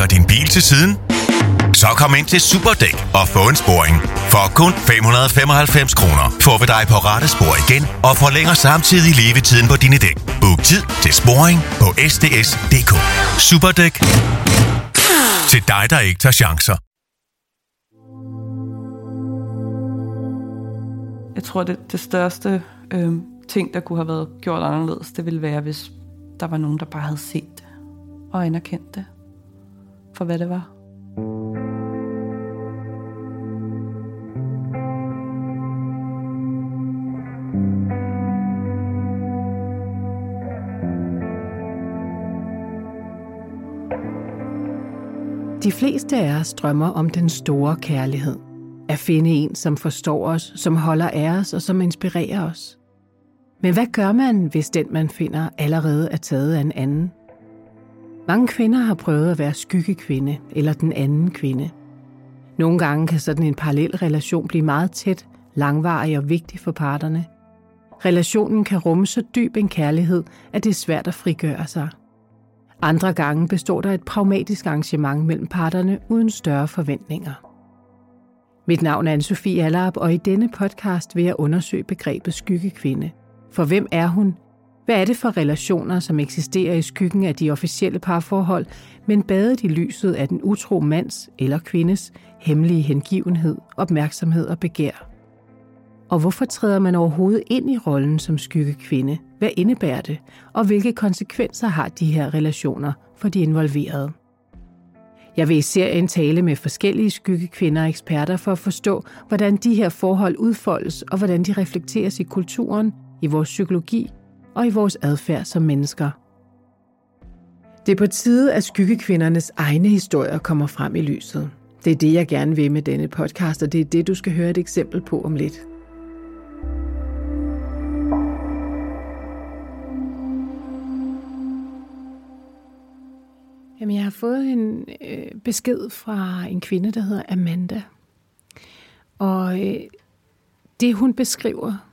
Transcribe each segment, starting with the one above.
trækker din bil til siden? Så kom ind til Superdæk og få en sporing. For kun 595 kroner får vi dig på rette spor igen og forlænger samtidig levetiden på dine dæk. Book tid til sporing på sds.dk. Superdæk. Til dig, der ikke tager chancer. Jeg tror, det, det største øh, ting, der kunne have været gjort anderledes, det ville være, hvis der var nogen, der bare havde set det og anerkendt det for, hvad det var. De fleste af os drømmer om den store kærlighed. At finde en, som forstår os, som holder af os og som inspirerer os. Men hvad gør man, hvis den, man finder, allerede er taget af en anden? Mange kvinder har prøvet at være skyggekvinde eller den anden kvinde. Nogle gange kan sådan en parallel relation blive meget tæt, langvarig og vigtig for parterne. Relationen kan rumme så dyb en kærlighed, at det er svært at frigøre sig. Andre gange består der et pragmatisk arrangement mellem parterne uden større forventninger. Mit navn er Anne-Sophie Allerup, og i denne podcast vil jeg undersøge begrebet skyggekvinde. For hvem er hun? Hvad er det for relationer, som eksisterer i skyggen af de officielle parforhold, men badet i lyset af den utro mands eller kvindes hemmelige hengivenhed, opmærksomhed og begær? Og hvorfor træder man overhovedet ind i rollen som skyggekvinde? Hvad indebærer det? Og hvilke konsekvenser har de her relationer for de involverede? Jeg vil i serien tale med forskellige skyggekvinder og eksperter for at forstå, hvordan de her forhold udfoldes og hvordan de reflekteres i kulturen, i vores psykologi og i vores adfærd som mennesker. Det er på tide, at skyggekvindernes egne historier kommer frem i lyset. Det er det, jeg gerne vil med denne podcast, og det er det, du skal høre et eksempel på om lidt. Jamen, jeg har fået en øh, besked fra en kvinde, der hedder Amanda. Og øh, det, hun beskriver,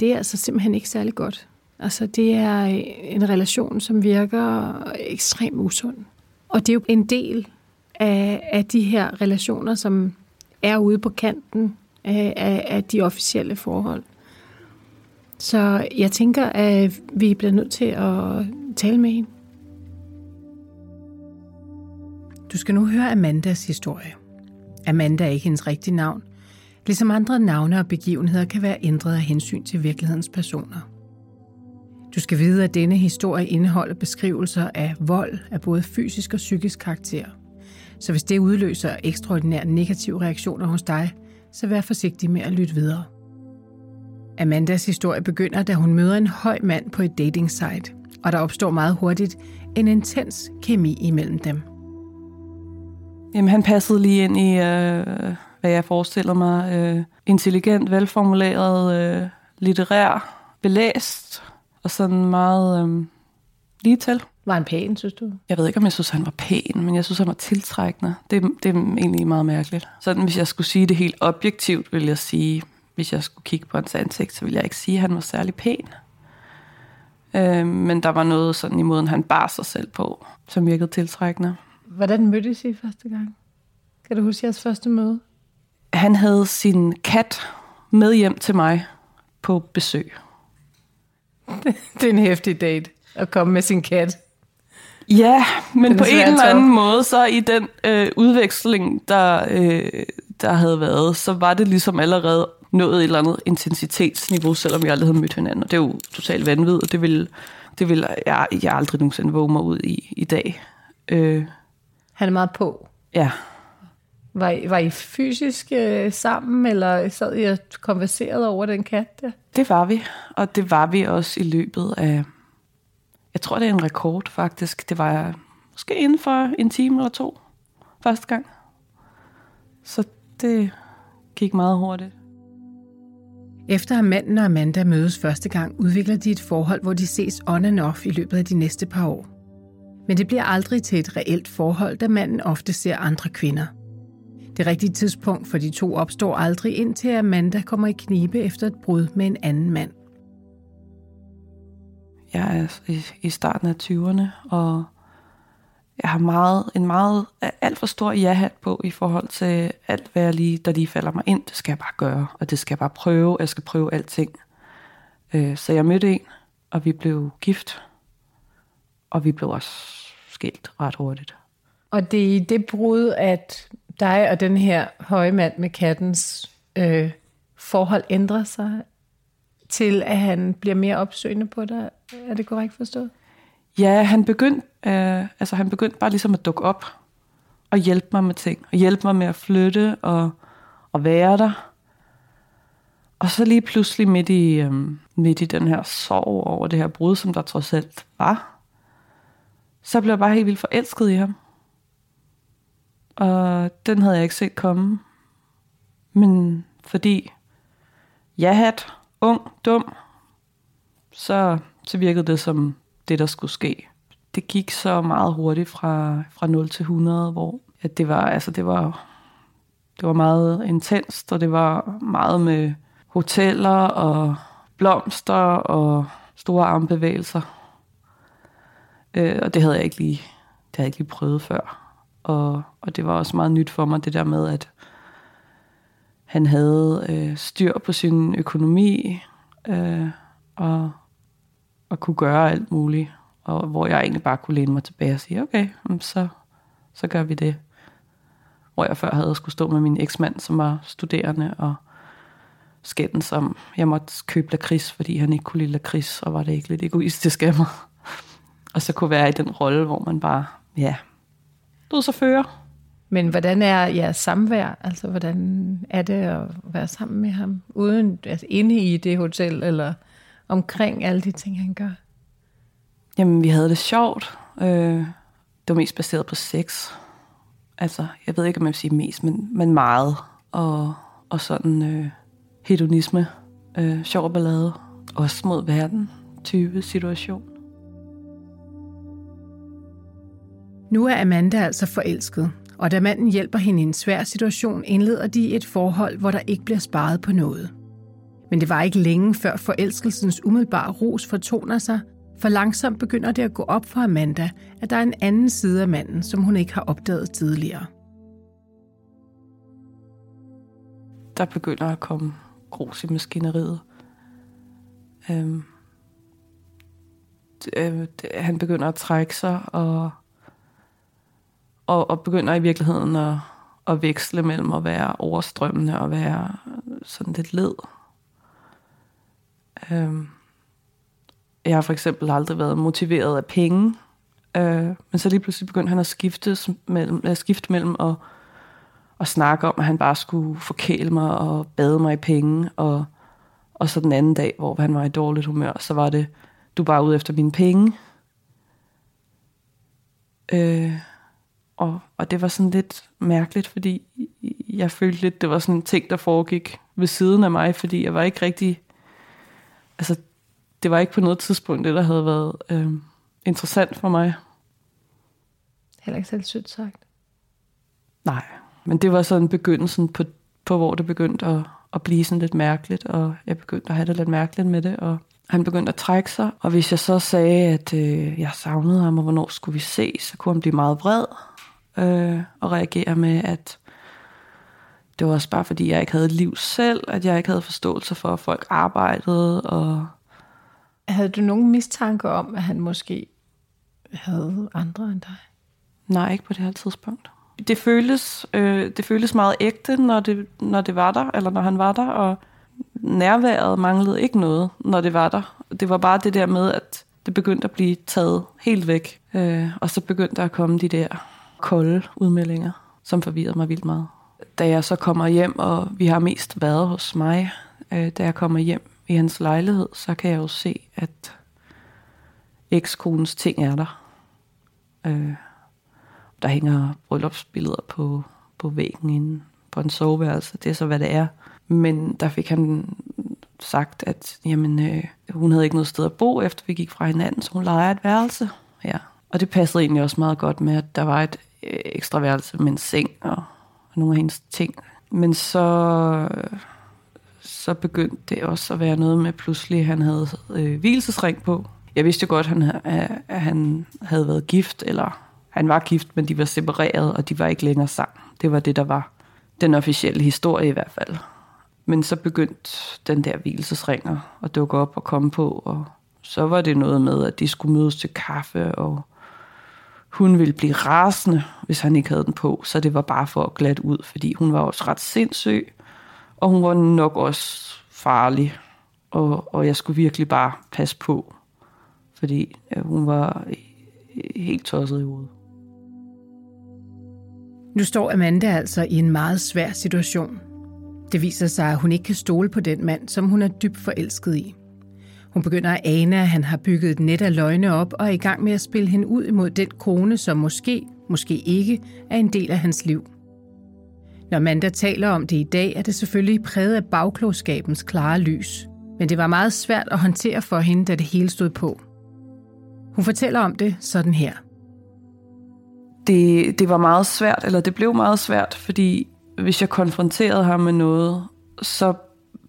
det er altså simpelthen ikke særlig godt. Altså, det er øh, en relation, som virker ekstremt usund. Og det er jo en del af, af de her relationer, som er ude på kanten af, af de officielle forhold. Så jeg tænker, at vi bliver nødt til at tale med hende. Du skal nu høre Amandas historie. Amanda er ikke hendes rigtige navn, ligesom andre navne og begivenheder kan være ændret af hensyn til virkelighedens personer. Du skal vide, at denne historie indeholder beskrivelser af vold af både fysisk og psykisk karakter. Så hvis det udløser ekstraordinære negative reaktioner hos dig, så vær forsigtig med at lytte videre. Amandas historie begynder, da hun møder en høj mand på et dating site, og der opstår meget hurtigt en intens kemi imellem dem – Jamen, han passede lige ind i, øh, hvad jeg forestiller mig, øh, intelligent, velformuleret, øh, litterær, belæst, og sådan meget øh, lige til. Var han pæn, synes du? Jeg ved ikke, om jeg synes, han var pæn, men jeg synes, han var tiltrækkende. Det, det er egentlig meget mærkeligt. Sådan, hvis jeg skulle sige det helt objektivt, vil jeg sige, hvis jeg skulle kigge på hans ansigt, så ville jeg ikke sige, at han var særlig pæn. Øh, men der var noget sådan i måden, han bar sig selv på, som virkede tiltrækkende. Hvordan mødtes I første gang? Kan du huske jeres første møde? Han havde sin kat med hjem til mig på besøg. Det er en hæftig date at komme med sin kat. Ja, men på en eller anden måde, så i den øh, udveksling, der, øh, der havde været, så var det ligesom allerede nået et eller andet intensitetsniveau, selvom jeg aldrig havde mødt hinanden. Og det er jo totalt vanvittigt, og det vil, det vil jeg, jeg aldrig nogensinde våge mig ud i i dag. Øh, han er meget på. Ja. Var I, var I fysisk øh, sammen, eller sad I og konverserede over den kat der? Det var vi, og det var vi også i løbet af, jeg tror det er en rekord faktisk, det var måske inden for en time eller to første gang. Så det gik meget hurtigt. Efter at manden og Amanda mødes første gang, udvikler de et forhold, hvor de ses on and off i løbet af de næste par år. Men det bliver aldrig til et reelt forhold, da manden ofte ser andre kvinder. Det rigtige tidspunkt for de to opstår aldrig, indtil Amanda kommer i knibe efter et brud med en anden mand. Jeg er i starten af 20'erne, og jeg har meget, en meget, alt for stor ja-hat på i forhold til alt, hvad jeg lige, der lige falder mig ind. Det skal jeg bare gøre, og det skal jeg bare prøve. Jeg skal prøve alting. Øh, så jeg mødte en, og vi blev gift, og vi blev også skilt ret hurtigt. Og det er i det brud, at dig og den her høje mand med kattens øh, forhold ændrer sig til, at han bliver mere opsøgende på dig. Er det korrekt forstået? Ja, han begyndte, øh, altså han begyndte bare ligesom at dukke op og hjælpe mig med ting. Og hjælpe mig med at flytte og, og være der. Og så lige pludselig midt i, øh, midt i den her sorg over det her brud, som der trods alt var, så blev jeg bare helt vildt forelsket i ham. Og den havde jeg ikke set komme. Men fordi jeg havde ung, dum, så, så virkede det som det, der skulle ske. Det gik så meget hurtigt fra, fra 0 til 100, hvor at det var, altså det var, det var meget intenst, og det var meget med hoteller og blomster og store armbevægelser. Øh, og det havde jeg ikke lige, det havde jeg ikke lige prøvet før. Og, og det var også meget nyt for mig, det der med, at han havde øh, styr på sin økonomi, øh, og, og kunne gøre alt muligt. Og hvor jeg egentlig bare kunne læne mig tilbage og sige, okay, så, så gør vi det. Hvor jeg før havde skulle stå med min eksmand, som var studerende, og skænden som jeg måtte købe lakrids, fordi han ikke kunne lide lakrids, og var det ikke lidt egoistisk af mig. og så kunne være i den rolle, hvor man bare, ja, du så fører. Men hvordan er jeres samvær? Altså, hvordan er det at være sammen med ham? Uden, altså inde i det hotel, eller omkring alle de ting, han gør? Jamen, vi havde det sjovt. Øh, det var mest baseret på sex. Altså, jeg ved ikke, om jeg vil sige mest, men, men meget. Og, og sådan øh, hedonisme, øh, sjov ballade. Også mod verden type situation. Nu er Amanda altså forelsket, og da manden hjælper hende i en svær situation, indleder de et forhold, hvor der ikke bliver sparet på noget. Men det var ikke længe før forelskelsens umiddelbare ros fortoner sig, for langsomt begynder det at gå op for Amanda, at der er en anden side af manden, som hun ikke har opdaget tidligere. Der begynder at komme grus i maskineriet. Øhm, øh, han begynder at trække sig, og og, og begynder i virkeligheden at, at veksle mellem at være overstrømmende og være sådan lidt led. Øhm, jeg har for eksempel aldrig været motiveret af penge, øh, men så lige pludselig begyndte han at skifte mellem, at skifte mellem at, at snakke om, at han bare skulle forkæle mig og bade mig i penge, og, og så den anden dag, hvor han var i dårligt humør, så var det, du er bare ude efter mine penge. Øh, og, og det var sådan lidt mærkeligt, fordi jeg følte lidt, det var sådan en ting, der foregik ved siden af mig, fordi jeg var ikke rigtig... Altså, det var ikke på noget tidspunkt det, der havde været øh, interessant for mig. Heller ikke selv sødt sagt. Nej, men det var sådan begyndelsen på, på hvor det begyndte at, at blive sådan lidt mærkeligt, og jeg begyndte at have det lidt mærkeligt med det, og han begyndte at trække sig, og hvis jeg så sagde, at øh, jeg savnede ham, og hvornår skulle vi se, så kunne han blive meget vred, øh, og reagere med, at det var også bare fordi, jeg ikke havde et liv selv, at jeg ikke havde forståelse for, at folk arbejdede. Og havde du nogen mistanke om, at han måske havde andre end dig? Nej, ikke på det her tidspunkt. Det føltes, øh, det føltes meget ægte, når det, når det var der, eller når han var der, og nærværet manglede ikke noget, når det var der. Det var bare det der med, at det begyndte at blive taget helt væk, øh, og så begyndte der at komme de der kolde udmeldinger, som forvirrede mig vildt meget. Da jeg så kommer hjem, og vi har mest været hos mig, øh, da jeg kommer hjem i hans lejlighed, så kan jeg jo se, at ekskonens ting er der. Øh, der hænger bryllupsbilleder på, på væggen inde på en soveværelse. Det er så, hvad det er. Men der fik han sagt, at jamen, øh, hun havde ikke noget sted at bo, efter vi gik fra hinanden, så hun leger et værelse. Ja. Og det passede egentlig også meget godt med, at der var et Øh, ekstra værelse med en seng og, og nogle af hendes ting. Men så, så begyndte det også at være noget med, pludselig han havde øh, hvilesesring på. Jeg vidste jo godt, at han, at han havde været gift, eller Han var gift, men de var separeret, og de var ikke længere sammen. Det var det, der var den officielle historie i hvert fald. Men så begyndte den der hvilesesringer at dukke op og komme på, og så var det noget med, at de skulle mødes til kaffe, og hun ville blive rasende, hvis han ikke havde den på, så det var bare for at glat ud, fordi hun var også ret sindssyg, og hun var nok også farlig, og, og jeg skulle virkelig bare passe på, fordi ja, hun var helt tosset i hovedet. Nu står Amanda altså i en meget svær situation. Det viser sig, at hun ikke kan stole på den mand, som hun er dybt forelsket i. Hun begynder at ane, at han har bygget et net af løgne op og er i gang med at spille hende ud imod den kone, som måske, måske ikke, er en del af hans liv. Når Manda taler om det i dag, er det selvfølgelig præget af bagklogskabens klare lys. Men det var meget svært at håndtere for hende, da det hele stod på. Hun fortæller om det sådan her. Det, det var meget svært, eller det blev meget svært, fordi hvis jeg konfronterede ham med noget, så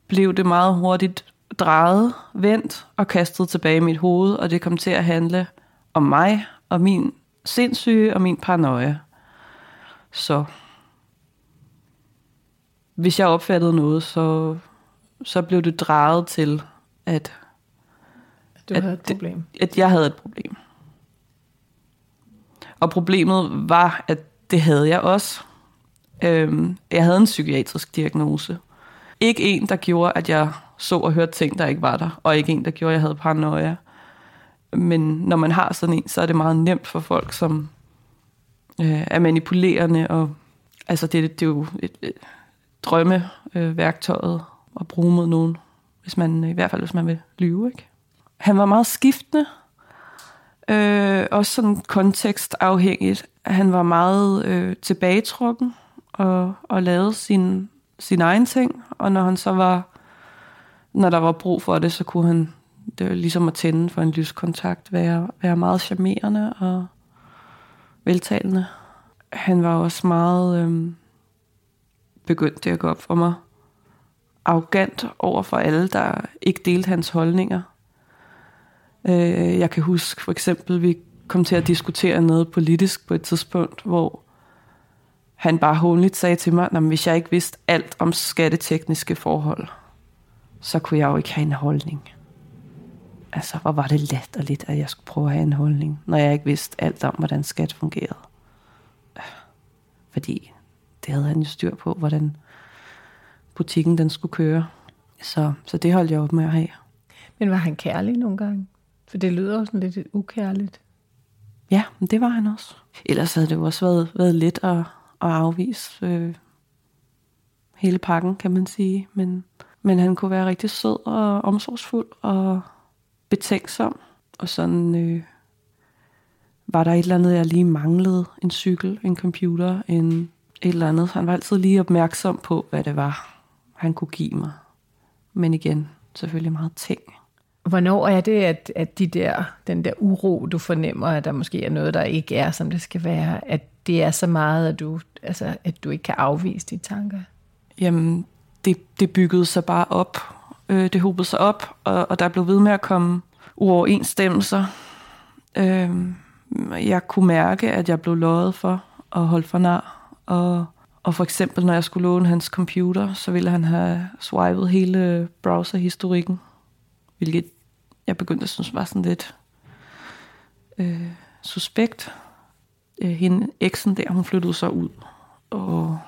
blev det meget hurtigt drejet, vendt og kastet tilbage i mit hoved, og det kom til at handle om mig og min sindssyge og min paranoia. Så hvis jeg opfattede noget, så, så blev det drejet til, at, du at, havde et problem. at jeg havde et problem. Og problemet var, at det havde jeg også. Øhm, jeg havde en psykiatrisk diagnose. Ikke en, der gjorde, at jeg så og hørte ting, der ikke var der, og ikke en, der gjorde, at jeg havde paranoia. Men når man har sådan en, så er det meget nemt for folk, som øh, er manipulerende, og altså det, det er jo et, et drømmeværktøjet øh, at bruge mod nogen, hvis man, i hvert fald hvis man vil lyve. Ikke? Han var meget skiftende, øh, også sådan kontekstafhængigt. Han var meget øh, tilbagetrukken og, og lavede sin, sin egen ting, og når han så var når der var brug for det, så kunne han, det var ligesom at tænde for en lyskontakt, være, være meget charmerende og veltalende. Han var også meget øhm, begyndt det at gå op for mig. Arrogant over for alle, der ikke delte hans holdninger. Øh, jeg kan huske for eksempel, vi kom til at diskutere noget politisk på et tidspunkt, hvor han bare håndligt sagde til mig, at hvis jeg ikke vidste alt om skattetekniske forhold, så kunne jeg jo ikke have en holdning. Altså, hvor var det lidt, at jeg skulle prøve at have en holdning, når jeg ikke vidste alt om, hvordan skat fungerede. Fordi det havde han jo styr på, hvordan butikken den skulle køre. Så, så det holdt jeg op med at have. Men var han kærlig nogle gange? For det lyder også sådan lidt ukærligt. Ja, men det var han også. Ellers havde det jo også været, været let at, at afvise øh, hele pakken, kan man sige. Men men han kunne være rigtig sød og omsorgsfuld og betænksom. Og sådan øh, var der et eller andet, jeg lige manglede. En cykel, en computer, en, et eller andet. Han var altid lige opmærksom på, hvad det var, han kunne give mig. Men igen, selvfølgelig meget ting. Hvornår er det, at, at de der, den der uro, du fornemmer, at der måske er noget, der ikke er, som det skal være, at det er så meget, at du, altså, at du ikke kan afvise de tanker? Jamen, det, det byggede sig bare op. Øh, det hobede sig op, og, og der blev ved med at komme uoverensstemmelser. Øh, jeg kunne mærke, at jeg blev løjet for at holde for nar. Og, og for eksempel, når jeg skulle låne hans computer, så ville han have swipet hele browserhistorikken, hvilket jeg begyndte at synes var sådan lidt øh, suspekt. Øh, hende, eksen der, hun flyttede så ud, og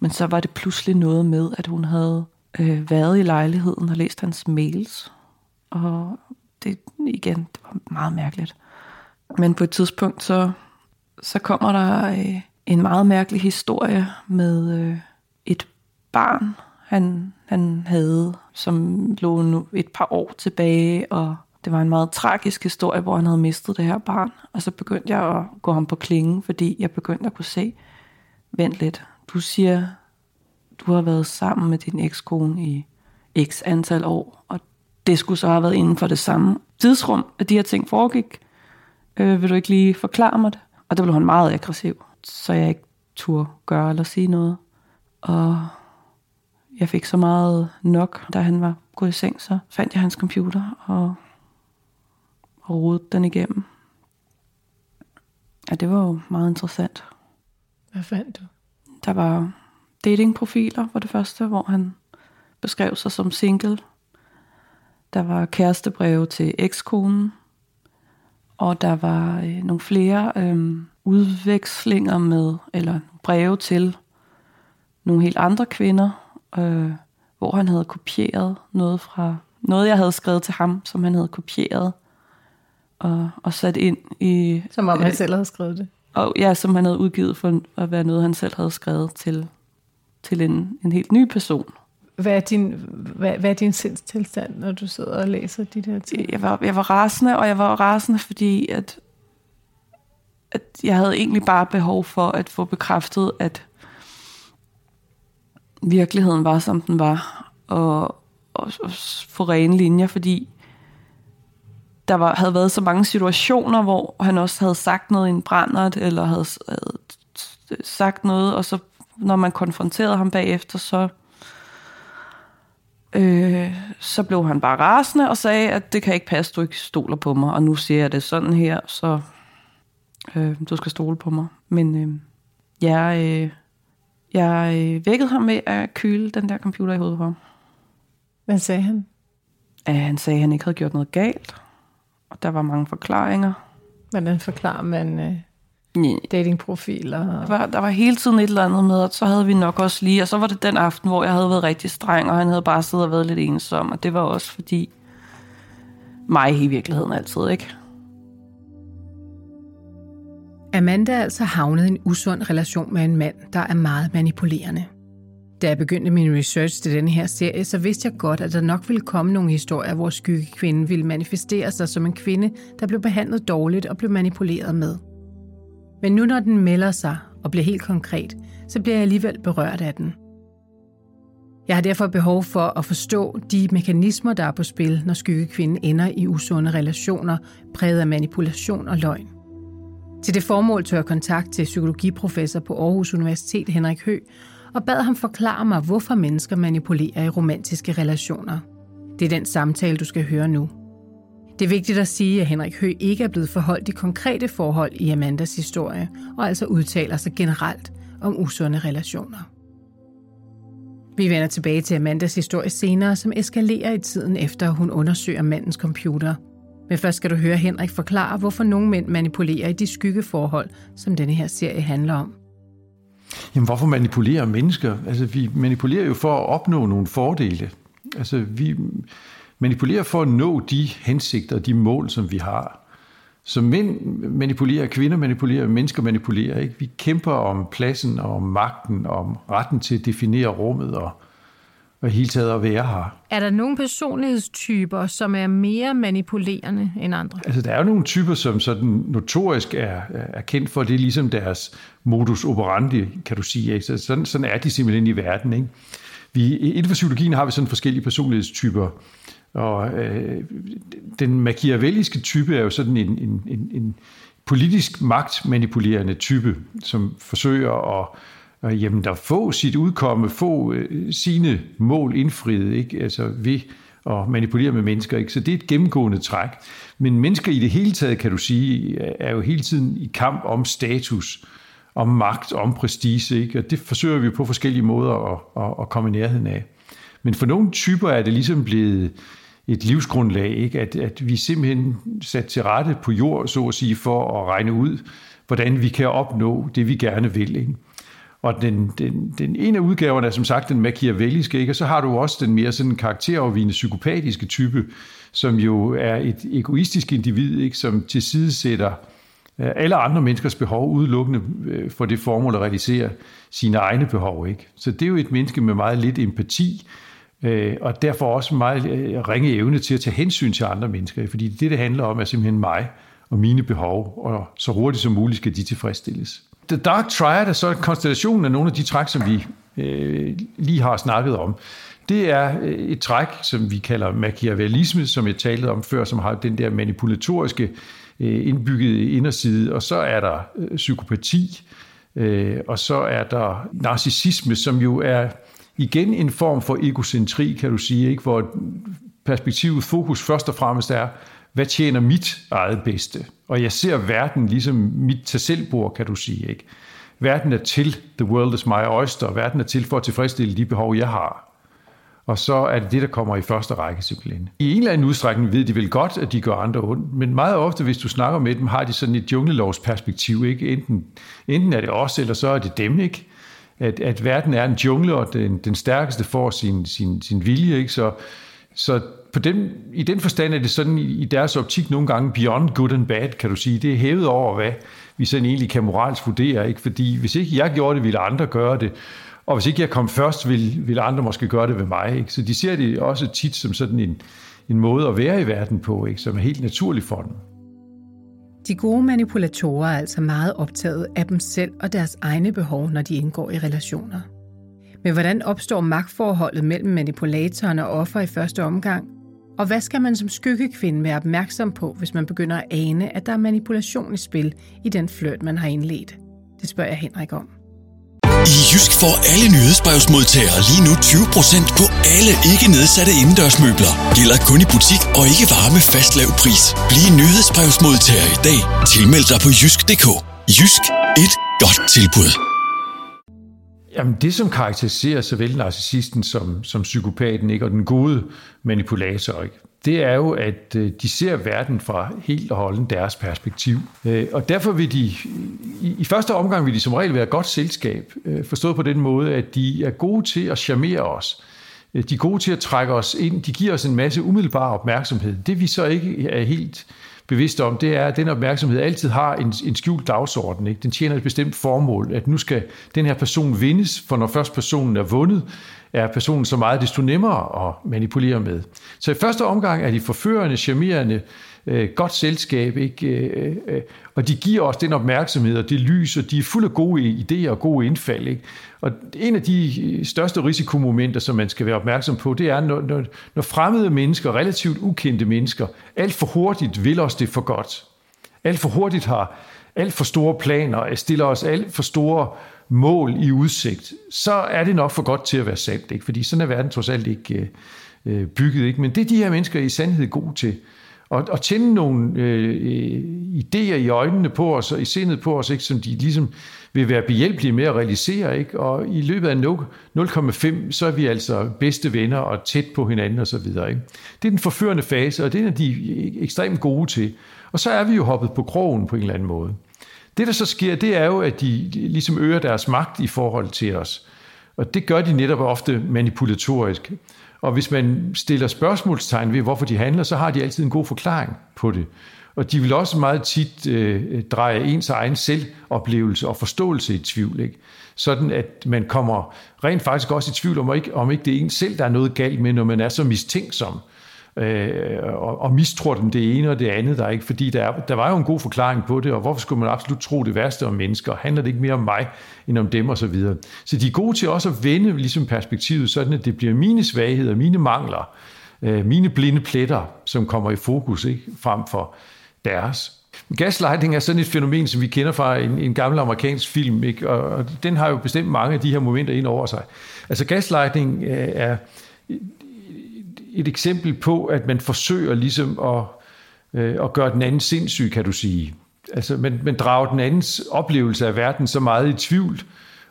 men så var det pludselig noget med, at hun havde øh, været i lejligheden og læst hans mails. Og det igen, det var meget mærkeligt. Men på et tidspunkt, så, så kommer der øh, en meget mærkelig historie med øh, et barn, han, han havde, som lå nu et par år tilbage, og det var en meget tragisk historie, hvor han havde mistet det her barn. Og så begyndte jeg at gå ham på klingen, fordi jeg begyndte at kunne se, vent lidt, du siger, du har været sammen med din ekskone i x antal år, og det skulle så have været inden for det samme tidsrum, at de her ting foregik. Øh, vil du ikke lige forklare mig det? Og der blev hun meget aggressiv, så jeg ikke turde gøre eller sige noget. Og jeg fik så meget nok, da han var gået i seng, så fandt jeg hans computer og, og rodede den igennem. Ja, det var jo meget interessant. Hvad fandt du? Der var datingprofiler for det første, hvor han beskrev sig som single. Der var kærestebreve til ekskonen, og der var øh, nogle flere øh, udvekslinger med, eller breve til nogle helt andre kvinder, øh, hvor han havde kopieret noget fra noget, jeg havde skrevet til ham, som han havde kopieret og, og sat ind i... Som om han øh, selv havde skrevet det? Og, ja, som han havde udgivet for at være noget, han selv havde skrevet til, til en, en helt ny person. Hvad er din, hvad, hvad er din sindstilstand, når du sidder og læser de der ting? Jeg var, jeg var rasende, og jeg var rasende, fordi at, at jeg havde egentlig bare behov for at få bekræftet, at virkeligheden var, som den var, og, og, og få rene linjer, fordi der var, havde været så mange situationer, hvor han også havde sagt noget i en brændert, eller havde, havde sagt noget, og så når man konfronterede ham bagefter, så, øh, så blev han bare rasende og sagde, at det kan ikke passe, du ikke stoler på mig, og nu siger jeg det sådan her, så øh, du skal stole på mig. Men øh, jeg, øh, jeg øh, vækkede ham med at kyle den der computer i hovedet på ham. Hvad sagde han? At han sagde, at han ikke havde gjort noget galt. Og der var mange forklaringer. Hvordan forklarer man øh, datingprofiler? Der var, der var hele tiden et eller andet med, og så havde vi nok også lige, og så var det den aften, hvor jeg havde været rigtig streng, og han havde bare siddet og været lidt ensom, og det var også fordi mig i virkeligheden altid, ikke? Amanda er altså havnet i en usund relation med en mand, der er meget manipulerende. Da jeg begyndte min research til denne her serie, så vidste jeg godt, at der nok ville komme nogle historier, hvor skyggekvinden ville manifestere sig som en kvinde, der blev behandlet dårligt og blev manipuleret med. Men nu når den melder sig og bliver helt konkret, så bliver jeg alligevel berørt af den. Jeg har derfor behov for at forstå de mekanismer, der er på spil, når skyggekvinden ender i usunde relationer, præget af manipulation og løgn. Til det formål tør jeg kontakt til psykologiprofessor på Aarhus Universitet Henrik Hø og bad ham forklare mig, hvorfor mennesker manipulerer i romantiske relationer. Det er den samtale, du skal høre nu. Det er vigtigt at sige, at Henrik Hø ikke er blevet forholdt de konkrete forhold i Amandas historie, og altså udtaler sig generelt om usunde relationer. Vi vender tilbage til Amandas historie senere, som eskalerer i tiden efter, at hun undersøger mandens computer. Men først skal du høre Henrik forklare, hvorfor nogle mænd manipulerer i de skyggeforhold, som denne her serie handler om. Jamen, hvorfor manipulerer mennesker? Altså, vi manipulerer jo for at opnå nogle fordele. Altså, vi manipulerer for at nå de hensigter, de mål, som vi har. Så mænd manipulerer, kvinder manipulerer, mennesker manipulerer. Ikke? Vi kæmper om pladsen og om magten, og om retten til at definere rummet og, og hele taget at være her. Er der nogle personlighedstyper, som er mere manipulerende end andre? Altså, der er jo nogle typer, som sådan notorisk er, er kendt for, det er ligesom deres modus operandi, kan du sige. Ikke? Så sådan, sådan er de simpelthen i verden. Ikke? Vi, inden for psykologien har vi sådan forskellige personlighedstyper, og øh, den machiavelliske type er jo sådan en, en, en, en politisk magtmanipulerende type, som forsøger at øh, jamen, der få sit udkomme, få øh, sine mål indfriet, ikke? Altså ved og manipulere med mennesker. Ikke? Så det er et gennemgående træk. Men mennesker i det hele taget, kan du sige, er jo hele tiden i kamp om status, om magt, om prestige. Ikke? Og det forsøger vi på forskellige måder at, at, at komme i nærheden af. Men for nogle typer er det ligesom blevet et livsgrundlag, ikke? At, at vi simpelthen sat til rette på jord, så at sige, for at regne ud, hvordan vi kan opnå det, vi gerne vil. Ikke? Og den, den, den ene af udgaverne er som sagt den machiavelliske, ikke? og så har du også den mere sådan karakterovervigende psykopatiske type, som jo er et egoistisk individ, ikke? som tilsidesætter øh, alle andre menneskers behov udelukkende øh, for det formål at realisere sine egne behov. Ikke? Så det er jo et menneske med meget lidt empati, øh, og derfor også meget ringe evne til at tage hensyn til andre mennesker, fordi det, det handler om, er simpelthen mig og mine behov, og så hurtigt som muligt skal de tilfredsstilles. The Dark Triad er så konstellationen af nogle af de træk, som vi øh, lige har snakket om. Det er øh, et træk, som vi kalder machiavellisme, som jeg talte om før, som har den der manipulatoriske øh, indbyggede inderside, og så er der øh, psykopati, øh, og så er der narcissisme, som jo er igen en form for egocentri, kan du sige, ikke? hvor perspektivet, fokus først og fremmest er hvad tjener mit eget bedste? Og jeg ser verden ligesom mit tag selvbord, kan du sige. Ikke? Verden er til, the world is my oyster, verden er til for at tilfredsstille de behov, jeg har. Og så er det det, der kommer i første række simpelthen. I en eller anden udstrækning ved de vel godt, at de gør andre ondt, men meget ofte, hvis du snakker med dem, har de sådan et junglelovsperspektiv. Ikke? Enten, enten er det os, eller så er det dem. Ikke? At, at verden er en jungle, og den, den stærkeste får sin, sin, sin vilje. Ikke? Så, så på den, i den forstand er det sådan i deres optik nogle gange beyond good and bad, kan du sige. Det er hævet over, hvad vi sådan egentlig kan moralsk vurdere. Ikke? Fordi hvis ikke jeg gjorde det, ville andre gøre det. Og hvis ikke jeg kom først, ville, ville andre måske gøre det ved mig. Ikke? Så de ser det også tit som sådan en, en måde at være i verden på, ikke? som er helt naturlig for dem. De gode manipulatorer er altså meget optaget af dem selv og deres egne behov, når de indgår i relationer. Men hvordan opstår magtforholdet mellem manipulatoren og offer i første omgang? Og hvad skal man som skyggekvinde være opmærksom på, hvis man begynder at ane, at der er manipulation i spil i den flirt, man har indledt? Det spørger jeg Henrik om. I Jysk får alle nyhedsbrevsmodtagere lige nu 20% på alle ikke nedsatte indendørsmøbler. Gælder kun i butik og ikke varer med fast lav pris. Bliv nyhedsbrevsmodtager i dag. Tilmeld dig på jysk.dk. Jysk. Et godt tilbud. Jamen det, som karakteriserer såvel narcissisten som, som psykopaten, ikke, og den gode manipulator, ikke, det er jo, at øh, de ser verden fra helt og holden deres perspektiv. Øh, og derfor vil de, i første omgang vil de som regel være godt selskab, øh, forstået på den måde, at de er gode til at charmere os. De er gode til at trække os ind. De giver os en masse umiddelbar opmærksomhed. Det vi så ikke er helt bevidste om, det er, at den opmærksomhed altid har en, en skjult dagsorden. Ikke? Den tjener et bestemt formål, at nu skal den her person vindes, for når først personen er vundet, er personen så meget desto nemmere at manipulere med. Så i første omgang er de forførende, charmerende, øh, godt selskab, ikke? Øh, øh, og de giver os den opmærksomhed og det lys, og de er fulde af gode idéer og gode indfald. Ikke? Og en af de øh, største risikomomenter, som man skal være opmærksom på, det er, når, når, når fremmede mennesker, relativt ukendte mennesker, alt for hurtigt vil os det for godt. Alt for hurtigt har alt for store planer, stiller os alt for store mål i udsigt, så er det nok for godt til at være sandt. Ikke? Fordi sådan er verden trods alt ikke øh, øh bygget. Ikke? Men det er de her mennesker i sandhed gode til. Og, og tænde nogle øh, idéer i øjnene på os og i sindet på os, ikke? som de ligesom vil være behjælpelige med at realisere. Ikke? Og i løbet af 0,5, så er vi altså bedste venner og tæt på hinanden osv. Det er den forførende fase, og det er de ekstremt gode til. Og så er vi jo hoppet på krogen på en eller anden måde. Det, der så sker, det er jo, at de ligesom øger deres magt i forhold til os. Og det gør de netop ofte manipulatorisk. Og hvis man stiller spørgsmålstegn ved, hvorfor de handler, så har de altid en god forklaring på det. Og de vil også meget tit øh, dreje ens egen selvoplevelse og forståelse i tvivl. Ikke? Sådan at man kommer rent faktisk også i tvivl om, ikke, om ikke det er en selv, der er noget galt med, når man er så mistænksom øh, øh, og, og mistror dem det ene og det andet, der er ikke, fordi der, er, der var jo en god forklaring på det, og hvorfor skulle man absolut tro det værste om mennesker? Handler det ikke mere om mig, end om dem og så videre? Så de er gode til også at vende ligesom perspektivet, sådan at det bliver mine svagheder, mine mangler, øh, mine blinde pletter, som kommer i fokus, ikke? frem for deres. Gaslighting er sådan et fænomen, som vi kender fra en, en gammel amerikansk film, ikke? Og, og den har jo bestemt mange af de her momenter ind over sig. Altså gaslighting øh, er et eksempel på, at man forsøger ligesom at, øh, at gøre den anden sindssyg, kan du sige. Altså, man, man drager den andens oplevelse af verden så meget i tvivl,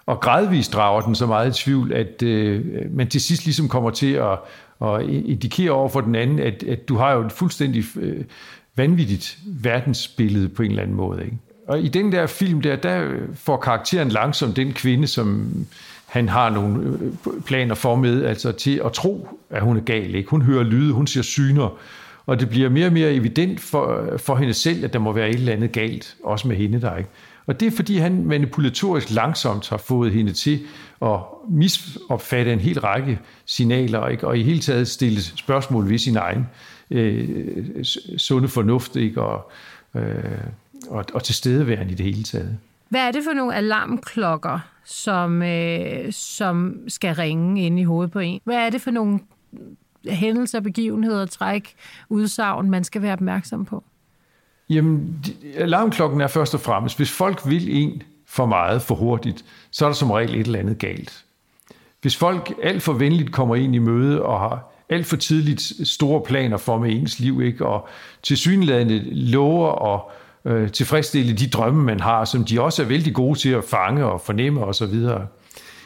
og gradvist drager den så meget i tvivl, at øh, man til sidst ligesom kommer til at, at indikere over for den anden, at, at du har jo et fuldstændig øh, vanvittigt verdensbillede på en eller anden måde. Ikke? Og i den der film der, der får karakteren langsomt den kvinde, som han har nogle øh, øh, planer for med, altså til at tro, at hun er gal. Ikke? Hun hører lyde, hun ser syner, og det bliver mere og mere evident for, øh, for hende selv, at der må være et eller andet galt, også med hende der. Ikke? Og det er fordi, han manipulatorisk langsomt har fået hende til at misopfatte en hel række signaler, ikke? og i hele taget stille spørgsmål ved sin egen øh, sunde fornuft, ikke? Og, øh, og, og tilstedeværende i det hele taget. Hvad er det for nogle alarmklokker, som, øh, som skal ringe ind i hovedet på en? Hvad er det for nogle hændelser, begivenheder, træk, udsagn, man skal være opmærksom på? Jamen, alarmklokken er først og fremmest, hvis folk vil en for meget, for hurtigt, så er der som regel et eller andet galt. Hvis folk alt for venligt kommer ind i møde og har alt for tidligt store planer for med ens liv, ikke? og tilsyneladende lover og øh, tilfredsstille de drømme, man har, som de også er vældig gode til at fange og fornemme osv.,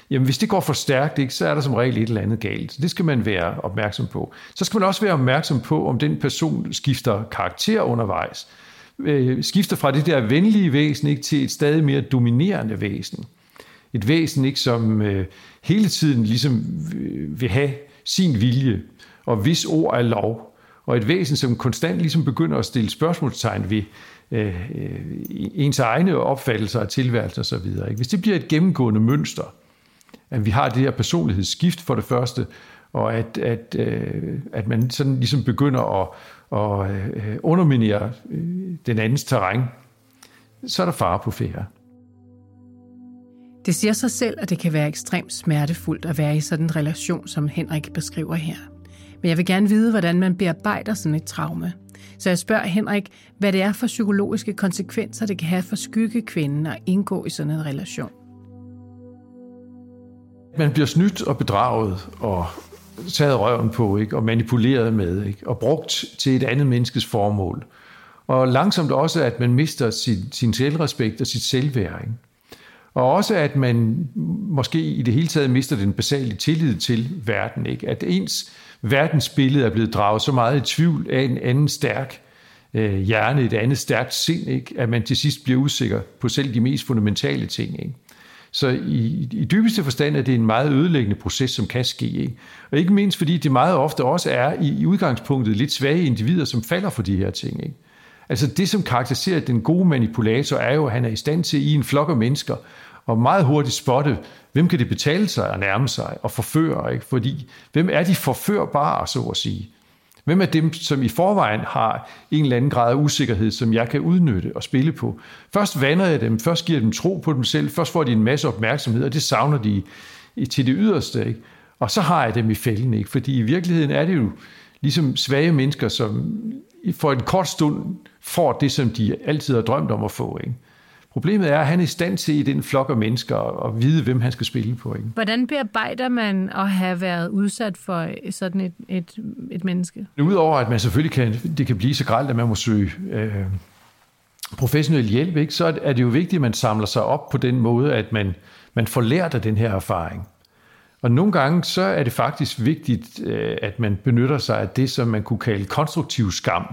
jamen hvis det går for stærkt, ikke, så er der som regel et eller andet galt. Det skal man være opmærksom på. Så skal man også være opmærksom på, om den person skifter karakter undervejs. Øh, skifter fra det der venlige væsen ikke, til et stadig mere dominerende væsen. Et væsen, ikke, som øh, hele tiden ligesom øh, vil have sin vilje, og hvis ord er lov. Og et væsen, som konstant ligesom begynder at stille spørgsmålstegn ved øh, ens egne opfattelser af tilværelsen osv. Hvis det bliver et gennemgående mønster, at vi har det her personlighedsskift for det første, og at, at, øh, at man sådan ligesom begynder at, at øh, underminere øh, den andens terræn, så er der fare på færre. Det siger sig selv, at det kan være ekstremt smertefuldt at være i sådan en relation, som Henrik beskriver her. Men jeg vil gerne vide, hvordan man bearbejder sådan et traume. Så jeg spørger Henrik, hvad det er for psykologiske konsekvenser, det kan have for skyggekvinden at indgå i sådan en relation. Man bliver snydt og bedraget og taget røven på, ikke? og manipuleret med, ikke? og brugt til et andet menneskes formål. Og langsomt også, at man mister sin, sin selvrespekt og sit selvværd. Ikke? Og også, at man måske i det hele taget mister den basale tillid til verden. Ikke? At ens verdensbillede er blevet draget så meget i tvivl af en anden stærk øh, hjerne, et andet stærkt sind, ikke? at man til sidst bliver usikker på selv de mest fundamentale ting. Ikke? Så i, i dybeste forstand er det en meget ødelæggende proces, som kan ske. Ikke? Og ikke mindst fordi det meget ofte også er i, i udgangspunktet lidt svage individer, som falder for de her ting. Ikke? Altså det, som karakteriserer den gode manipulator, er jo, at han er i stand til i en flok af mennesker og meget hurtigt spotte, hvem kan det betale sig at nærme sig og forføre, ikke? Fordi hvem er de forførbare, så at sige? Hvem er dem, som i forvejen har en eller anden grad af usikkerhed, som jeg kan udnytte og spille på? Først vander jeg dem, først giver jeg dem tro på dem selv, først får de en masse opmærksomhed, og det savner de til det yderste. Ikke? Og så har jeg dem i fælden, ikke? fordi i virkeligheden er det jo ligesom svage mennesker, som for en kort stund får det, som de altid har drømt om at få. Ikke? Problemet er, at han er i stand til i den flok af mennesker at vide, hvem han skal spille på. Ikke? Hvordan bearbejder man at have været udsat for sådan et, et, et menneske? Udover at man selvfølgelig kan, det kan blive så gralt, at man må søge øh, professionel hjælp, ikke? så er det jo vigtigt, at man samler sig op på den måde, at man, man får lært af den her erfaring. Og nogle gange så er det faktisk vigtigt, øh, at man benytter sig af det, som man kunne kalde konstruktiv skam.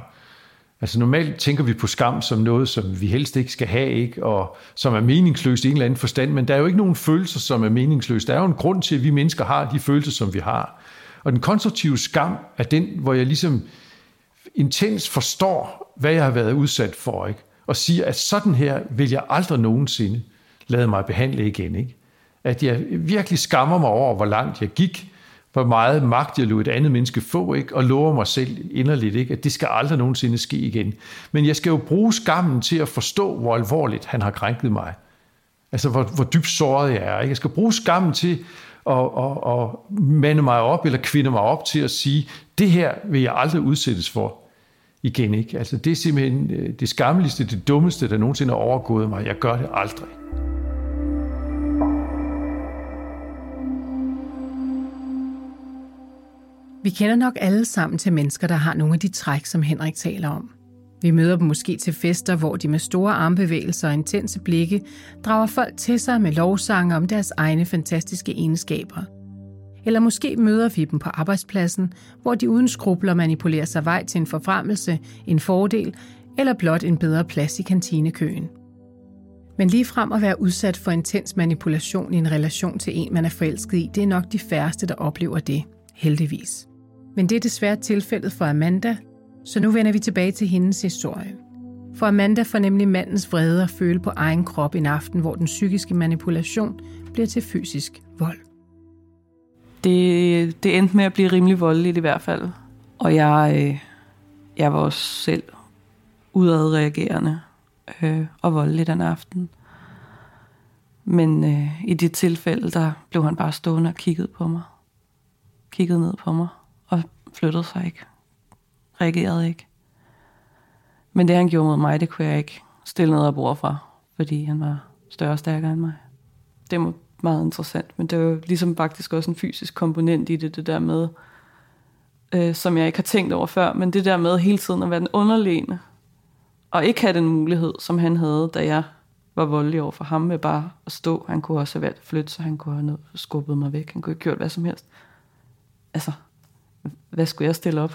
Altså normalt tænker vi på skam som noget, som vi helst ikke skal have, ikke? og som er meningsløst i en eller anden forstand, men der er jo ikke nogen følelser, som er meningsløse. Der er jo en grund til, at vi mennesker har de følelser, som vi har. Og den konstruktive skam er den, hvor jeg ligesom intens forstår, hvad jeg har været udsat for, ikke? og siger, at sådan her vil jeg aldrig nogensinde lade mig behandle igen. Ikke? At jeg virkelig skammer mig over, hvor langt jeg gik, hvor meget magt jeg lod et andet menneske få, ikke? og lover mig selv inderligt, ikke? at det skal aldrig nogensinde ske igen. Men jeg skal jo bruge skammen til at forstå, hvor alvorligt han har krænket mig. Altså, hvor, hvor dybt såret jeg er. Ikke? Jeg skal bruge skammen til at, at, at mande mig op, eller kvinde mig op til at sige, det her vil jeg aldrig udsættes for igen. Ikke? Altså, det er simpelthen øh, det skammeligste, det dummeste, der nogensinde har overgået mig. Jeg gør det aldrig. Vi kender nok alle sammen til mennesker, der har nogle af de træk, som Henrik taler om. Vi møder dem måske til fester, hvor de med store armbevægelser og intense blikke drager folk til sig med lovsange om deres egne fantastiske egenskaber. Eller måske møder vi dem på arbejdspladsen, hvor de uden skrubler manipulerer sig vej til en forfremmelse, en fordel eller blot en bedre plads i kantinekøen. Men lige frem at være udsat for intens manipulation i en relation til en, man er forelsket i, det er nok de færreste, der oplever det, heldigvis. Men det er desværre tilfældet for Amanda, så nu vender vi tilbage til hendes historie. For Amanda får nemlig mandens vrede at føle på egen krop en aften, hvor den psykiske manipulation bliver til fysisk vold. Det, det endte med at blive rimelig voldeligt i hvert fald. Og jeg, øh, jeg var også selv udadreagerende øh, og voldelig den aften. Men øh, i det tilfælde, der blev han bare stående og kiggede på mig. Kiggede ned på mig flyttede sig ikke. Reagerede ikke. Men det, han gjorde mod mig, det kunne jeg ikke stille ned og bord fra, fordi han var større og stærkere end mig. Det var meget interessant, men det var ligesom faktisk også en fysisk komponent i det, det der med øh, som jeg ikke har tænkt over før, men det der med hele tiden at være den underlegne, og ikke have den mulighed, som han havde, da jeg var voldelig over for ham med bare at stå. Han kunne også have valgt at flytte, så han kunne have skubbet mig væk. Han kunne have gjort hvad som helst. Altså, hvad skulle jeg stille op?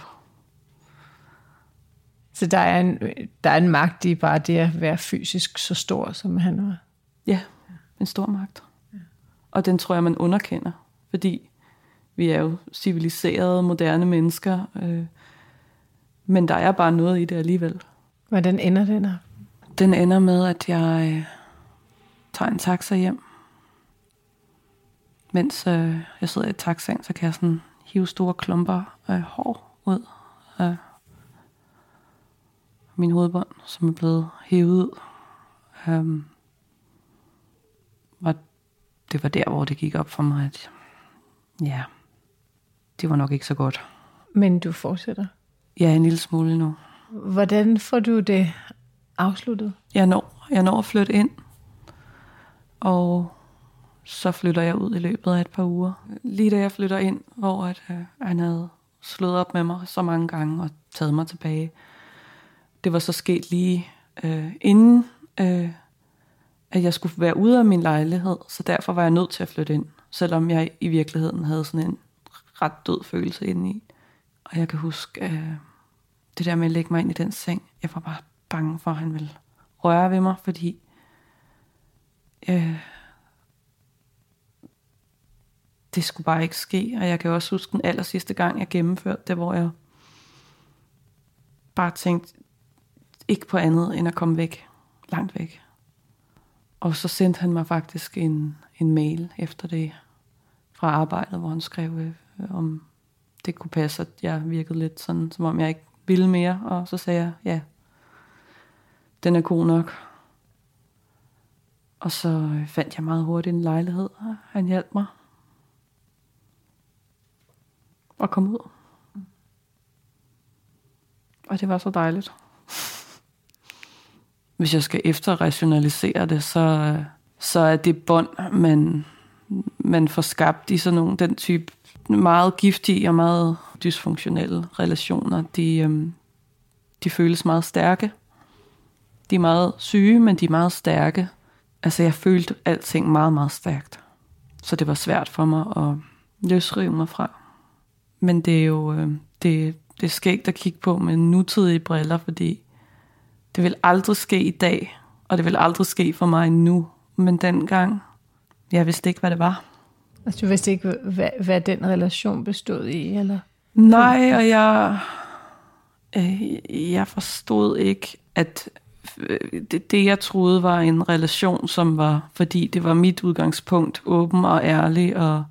Så der er en, der er en magt i bare det at være fysisk så stor, som han var? Ja, en stor magt. Og den tror jeg, man underkender, fordi vi er jo civiliserede, moderne mennesker, øh, men der er bare noget i det alligevel. Hvordan ender den her? Den ender med, at jeg øh, tager en taxa hjem. Mens øh, jeg sidder i taxaen, så kan jeg sådan hive store klumper af hår ud af min hovedbånd, som er blevet hævet ud. Um, og det var der, hvor det gik op for mig, at ja, det var nok ikke så godt. Men du fortsætter? Ja, en lille smule nu. Hvordan får du det afsluttet? Jeg når, jeg når at flytte ind, og så flytter jeg ud i løbet af et par uger. Lige da jeg flytter ind, hvor at, øh, han havde slået op med mig så mange gange og taget mig tilbage. Det var så sket lige øh, inden, øh, at jeg skulle være ude af min lejlighed, så derfor var jeg nødt til at flytte ind, selvom jeg i virkeligheden havde sådan en ret død følelse indeni. Og jeg kan huske øh, det der med at lægge mig ind i den seng. Jeg var bare bange for, at han ville røre ved mig, fordi øh, det skulle bare ikke ske. Og jeg kan også huske den aller sidste gang, jeg gennemførte det, hvor jeg bare tænkte ikke på andet end at komme væk. Langt væk. Og så sendte han mig faktisk en, en mail efter det fra arbejdet, hvor han skrev, øh, om det kunne passe, at jeg virkede lidt sådan, som om jeg ikke ville mere. Og så sagde jeg, ja, den er god nok. Og så øh, fandt jeg meget hurtigt en lejlighed, og han hjalp mig at kom ud. Og det var så dejligt. Hvis jeg skal efterrationalisere det, så, så er det bånd, man, man får skabt i sådan nogle, den type meget giftige og meget dysfunktionelle relationer, de, øhm, de føles meget stærke. De er meget syge, men de er meget stærke. Altså jeg følte alting meget, meget stærkt. Så det var svært for mig at løsrive mig fra. Men det er jo øh, det, det er skægt at kigge på med nutidige briller, fordi det vil aldrig ske i dag, og det vil aldrig ske for mig nu. Men dengang, jeg vidste ikke, hvad det var. Altså du vidste ikke, hvad, hvad den relation bestod i, eller? Nej, og jeg, øh, jeg forstod ikke, at øh, det, det, jeg troede var en relation, som var, fordi det var mit udgangspunkt, åben og ærlig, og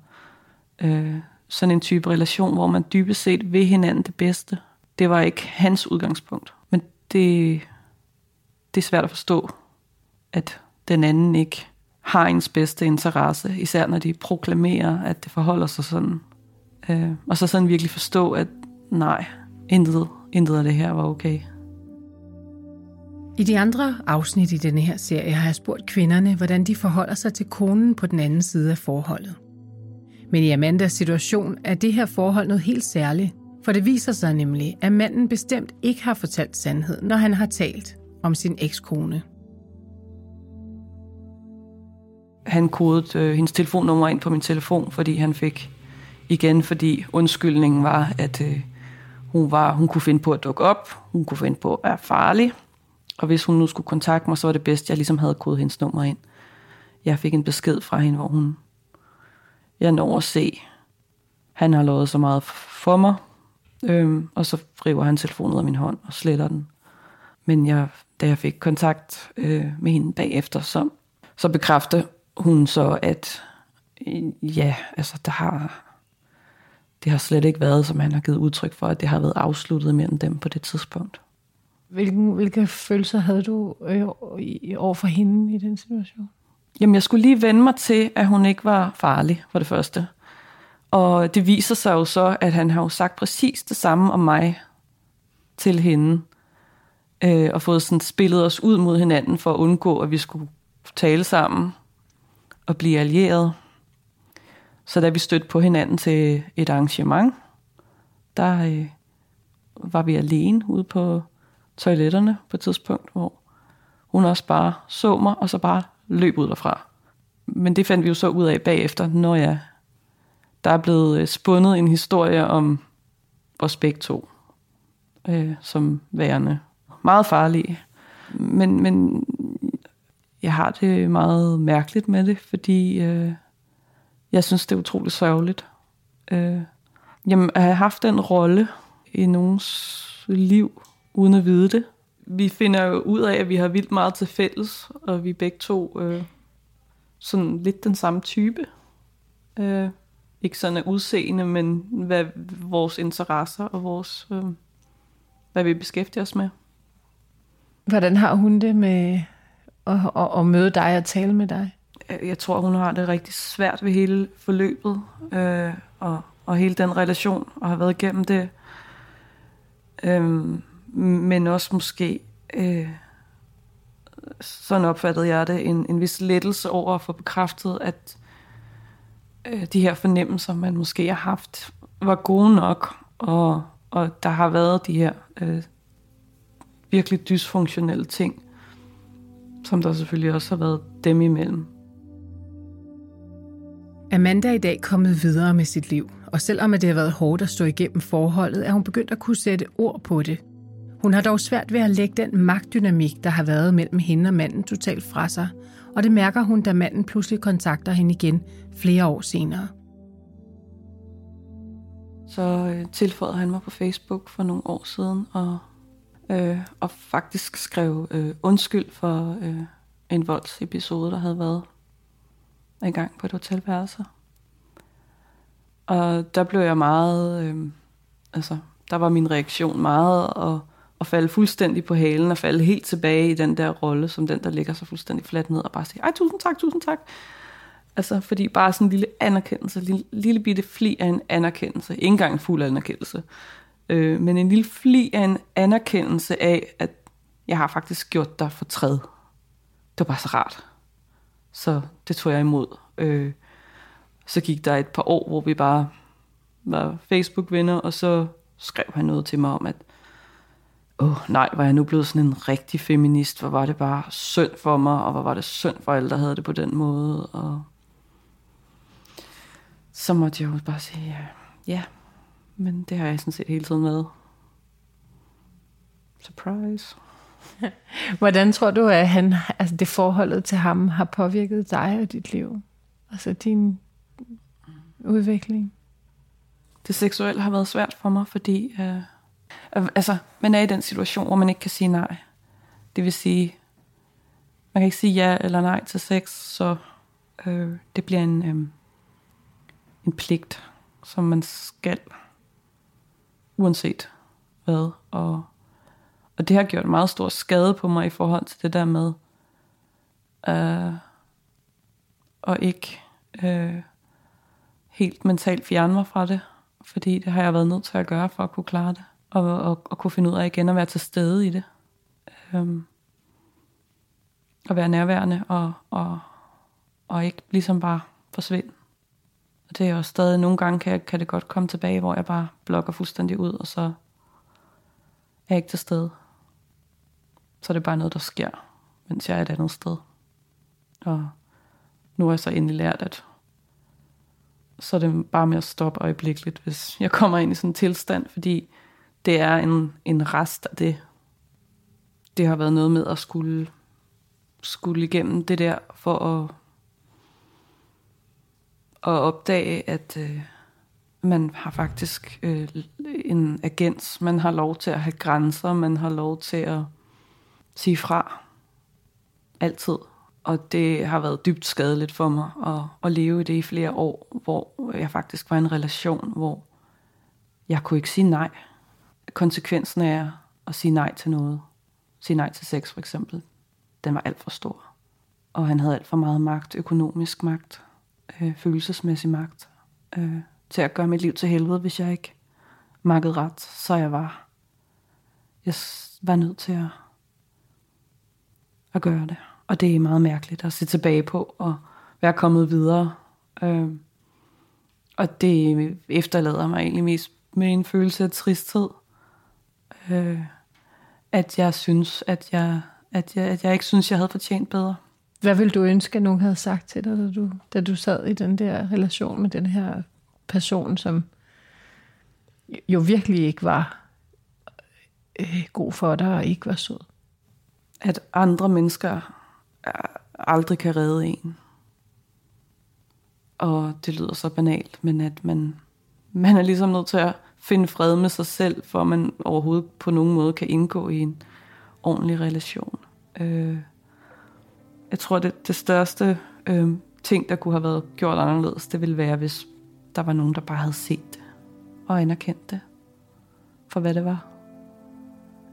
øh, sådan en type relation, hvor man dybest set vil hinanden det bedste. Det var ikke hans udgangspunkt. Men det, det er svært at forstå, at den anden ikke har ens bedste interesse, især når de proklamerer, at det forholder sig sådan. Øh, og så sådan virkelig forstå, at nej, intet, intet af det her var okay. I de andre afsnit i denne her serie har jeg spurgt kvinderne, hvordan de forholder sig til konen på den anden side af forholdet. Men i Amandas situation er det her forhold noget helt særligt, for det viser sig nemlig, at manden bestemt ikke har fortalt sandheden, når han har talt om sin ekskone. Han kodede øh, hendes telefonnummer ind på min telefon, fordi han fik igen, fordi undskyldningen var, at øh, hun, var, hun kunne finde på at dukke op, hun kunne finde på at være farlig, og hvis hun nu skulle kontakte mig, så var det bedst, at jeg ligesom havde kodet hendes nummer ind. Jeg fik en besked fra hende, hvor hun, jeg når at se, han har lovet så meget for mig, øhm, og så river han telefonen ud af min hånd og sletter den. Men jeg, da jeg fik kontakt øh, med hende bagefter, så, så bekræfter hun så, at øh, ja, altså der har, det har slet ikke været, som han har givet udtryk for, at det har været afsluttet mellem dem på det tidspunkt. Hvilken, hvilke følelser havde du øh, over for hende i den situation? Jamen, jeg skulle lige vende mig til, at hun ikke var farlig, for det første. Og det viser sig jo så, at han har jo sagt præcis det samme om mig til hende. Øh, og fået sådan spillet os ud mod hinanden for at undgå, at vi skulle tale sammen og blive allieret. Så da vi stødte på hinanden til et arrangement, der øh, var vi alene ude på toiletterne på et tidspunkt, hvor hun også bare så mig, og så bare løb ud derfra. Men det fandt vi jo så ud af bagefter, når jeg, der er blevet øh, spundet en historie om os begge to, øh, som værende meget farlige. Men, men jeg har det meget mærkeligt med det, fordi øh, jeg synes, det er utroligt sørgeligt. Øh, jamen, at have haft den rolle i nogens liv, uden at vide det. Vi finder jo ud af, at vi har vildt meget til fælles, og vi er begge to øh, sådan lidt den samme type. Øh, ikke sådan af udseende, men hvad vores interesser og vores, øh, hvad vi beskæftiger os med. Hvordan har hun det med at, at, at møde dig og tale med dig? Jeg tror, hun har det rigtig svært ved hele forløbet, øh, og, og hele den relation, og har været igennem det. Øh, men også måske, øh, sådan opfattede jeg det, en, en vis lettelse over at få bekræftet, at øh, de her fornemmelser, man måske har haft, var gode nok, og, og der har været de her øh, virkelig dysfunktionelle ting, som der selvfølgelig også har været dem imellem. Amanda er i dag kommet videre med sit liv, og selvom det har været hårdt at stå igennem forholdet, er hun begyndt at kunne sætte ord på det. Hun har dog svært ved at lægge den magtdynamik, der har været mellem hende og manden totalt fra sig, og det mærker hun, da manden pludselig kontakter hende igen flere år senere. Så øh, tilføjede han mig på Facebook for nogle år siden, og, øh, og faktisk skrev øh, undskyld for øh, en voldsepisode, der havde været en gang på et hotelværelse. Og der blev jeg meget, øh, altså der var min reaktion meget at, at falde fuldstændig på halen og falde helt tilbage i den der rolle, som den, der ligger så fuldstændig fladt ned og bare siger, ej tusind tak, tusind tak. Altså, fordi bare sådan en lille anerkendelse, en lille, lille bitte fli af en anerkendelse, ikke engang en fuld anerkendelse, øh, men en lille fli af en anerkendelse af, at jeg har faktisk gjort dig for træd. Det var bare så rart. Så det tog jeg imod. Øh, så gik der et par år, hvor vi bare var Facebook-venner, og så skrev han noget til mig om, at åh oh, nej, var jeg nu blevet sådan en rigtig feminist, hvor var det bare synd for mig, og hvor var det synd for alle, der havde det på den måde, og så måtte jeg jo bare sige, ja, ja, men det har jeg sådan set hele tiden med. Surprise. Hvordan tror du, at han, altså det forholdet til ham har påvirket dig og dit liv? Altså din udvikling? Det seksuelle har været svært for mig, fordi øh, Øh, altså, man er i den situation, hvor man ikke kan sige nej. Det vil sige, man kan ikke sige ja eller nej til sex, så øh, det bliver en, øh, en pligt, som man skal, uanset hvad. Og, og det har gjort meget stor skade på mig i forhold til det der med, øh, og ikke øh, helt mentalt fjerne mig fra det, fordi det har jeg været nødt til at gøre for at kunne klare det, og, og, og kunne finde ud af igen at være til stede i det. Øhm, at være nærværende og, og, og ikke ligesom bare forsvinde. Og det er også stadig, nogle gange kan, kan det godt komme tilbage, hvor jeg bare blokker fuldstændig ud, og så er jeg ikke til stede. Så er det bare noget, der sker, mens jeg er et andet sted. Og nu har jeg så endelig lært, at så er det bare med at stoppe øjeblikkeligt, hvis jeg kommer ind i sådan en tilstand, fordi det er en, en rest af det. Det har været noget med at skulle, skulle igennem det der, for at, at opdage, at øh, man har faktisk øh, en agens, man har lov til at have grænser, man har lov til at sige fra. Altid. Og det har været dybt skadeligt for mig at, at leve i det i flere år, hvor jeg faktisk var i en relation, hvor jeg kunne ikke sige nej. Konsekvensen af at sige nej til noget, sige nej til sex for eksempel, den var alt for stor. Og han havde alt for meget magt, økonomisk magt, øh, følelsesmæssig magt, øh, til at gøre mit liv til helvede, hvis jeg ikke makkede ret, så jeg var, jeg var nødt til at, at gøre det. Og det er meget mærkeligt at se tilbage på og være kommet videre. Øh, og det efterlader mig egentlig mest med en følelse af tristhed. Øh, at jeg synes, at jeg, at, jeg, at jeg ikke synes, jeg havde fortjent bedre. Hvad ville du ønske, at nogen havde sagt til dig, da du, da du sad i den der relation med den her person, som jo virkelig ikke var øh, god for dig og ikke var sød? At andre mennesker aldrig kan redde en. Og det lyder så banalt, men at man, man er ligesom nødt til at finde fred med sig selv, for at man overhovedet på nogen måde kan indgå i en ordentlig relation. Øh, jeg tror, det, det største øh, ting, der kunne have været gjort anderledes, det ville være, hvis der var nogen, der bare havde set det og anerkendt det for, hvad det var.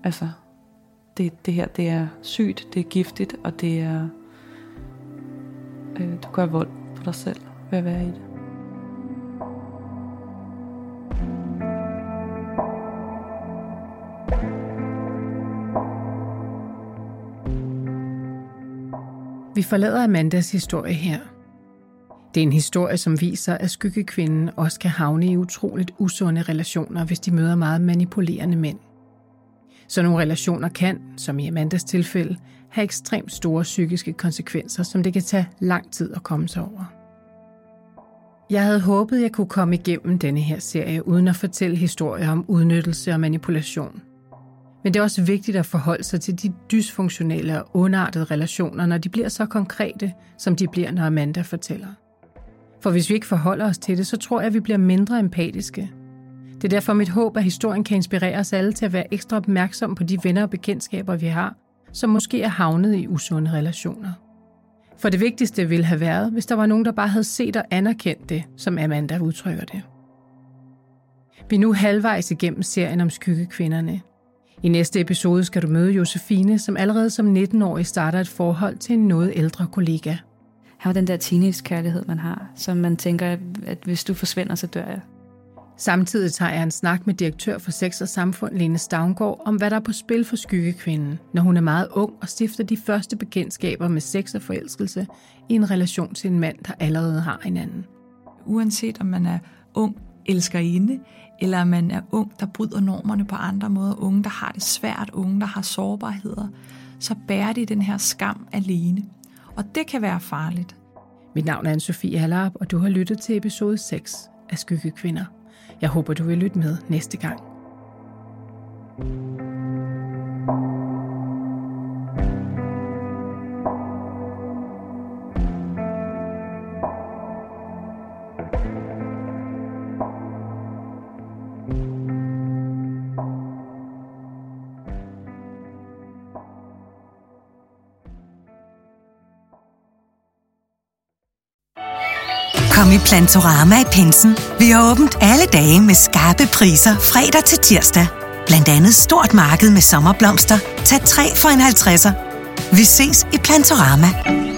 Altså, det, det her, det er sygt, det er giftigt, og det er... Øh, du gør vold på dig selv ved at være i det. Forlader Amandas historie her. Det er en historie, som viser, at skyggekvinden også kan havne i utroligt usunde relationer, hvis de møder meget manipulerende mænd. Så nogle relationer kan, som i Amandas tilfælde, have ekstremt store psykiske konsekvenser, som det kan tage lang tid at komme sig over. Jeg havde håbet, jeg kunne komme igennem denne her serie uden at fortælle historier om udnyttelse og manipulation – men det er også vigtigt at forholde sig til de dysfunktionelle og underartede relationer, når de bliver så konkrete, som de bliver, når Amanda fortæller. For hvis vi ikke forholder os til det, så tror jeg, at vi bliver mindre empatiske. Det er derfor mit håb, at historien kan inspirere os alle til at være ekstra opmærksom på de venner og bekendtskaber, vi har, som måske er havnet i usunde relationer. For det vigtigste ville have været, hvis der var nogen, der bare havde set og anerkendt det, som Amanda udtrykker det. Vi er nu halvvejs igennem serien om skyggekvinderne, i næste episode skal du møde Josefine, som allerede som 19-årig starter et forhold til en noget ældre kollega. Han var den der teenage-kærlighed, man har, som man tænker, at hvis du forsvinder, så dør jeg. Samtidig tager jeg en snak med direktør for Sex og Samfund, Lene Stavngård, om hvad der er på spil for skyggekvinden, når hun er meget ung og stifter de første bekendtskaber med sex og forelskelse i en relation til en mand, der allerede har en anden. Uanset om man er ung elskerinde, eller man er ung, der bryder normerne på andre måder, unge, der har det svært, unge, der har sårbarheder, så bærer de den her skam alene. Og det kan være farligt. Mit navn er Anne-Sophie Hallarp, og du har lyttet til episode 6 af Skyggekvinder. Jeg håber, du vil lytte med næste gang. Kom i Plantorama i Pinsen. Vi har åbent alle dage med skarpe priser fredag til tirsdag. Blandt andet stort marked med sommerblomster. Tag 3 for en 50'er. Vi ses i Plantorama.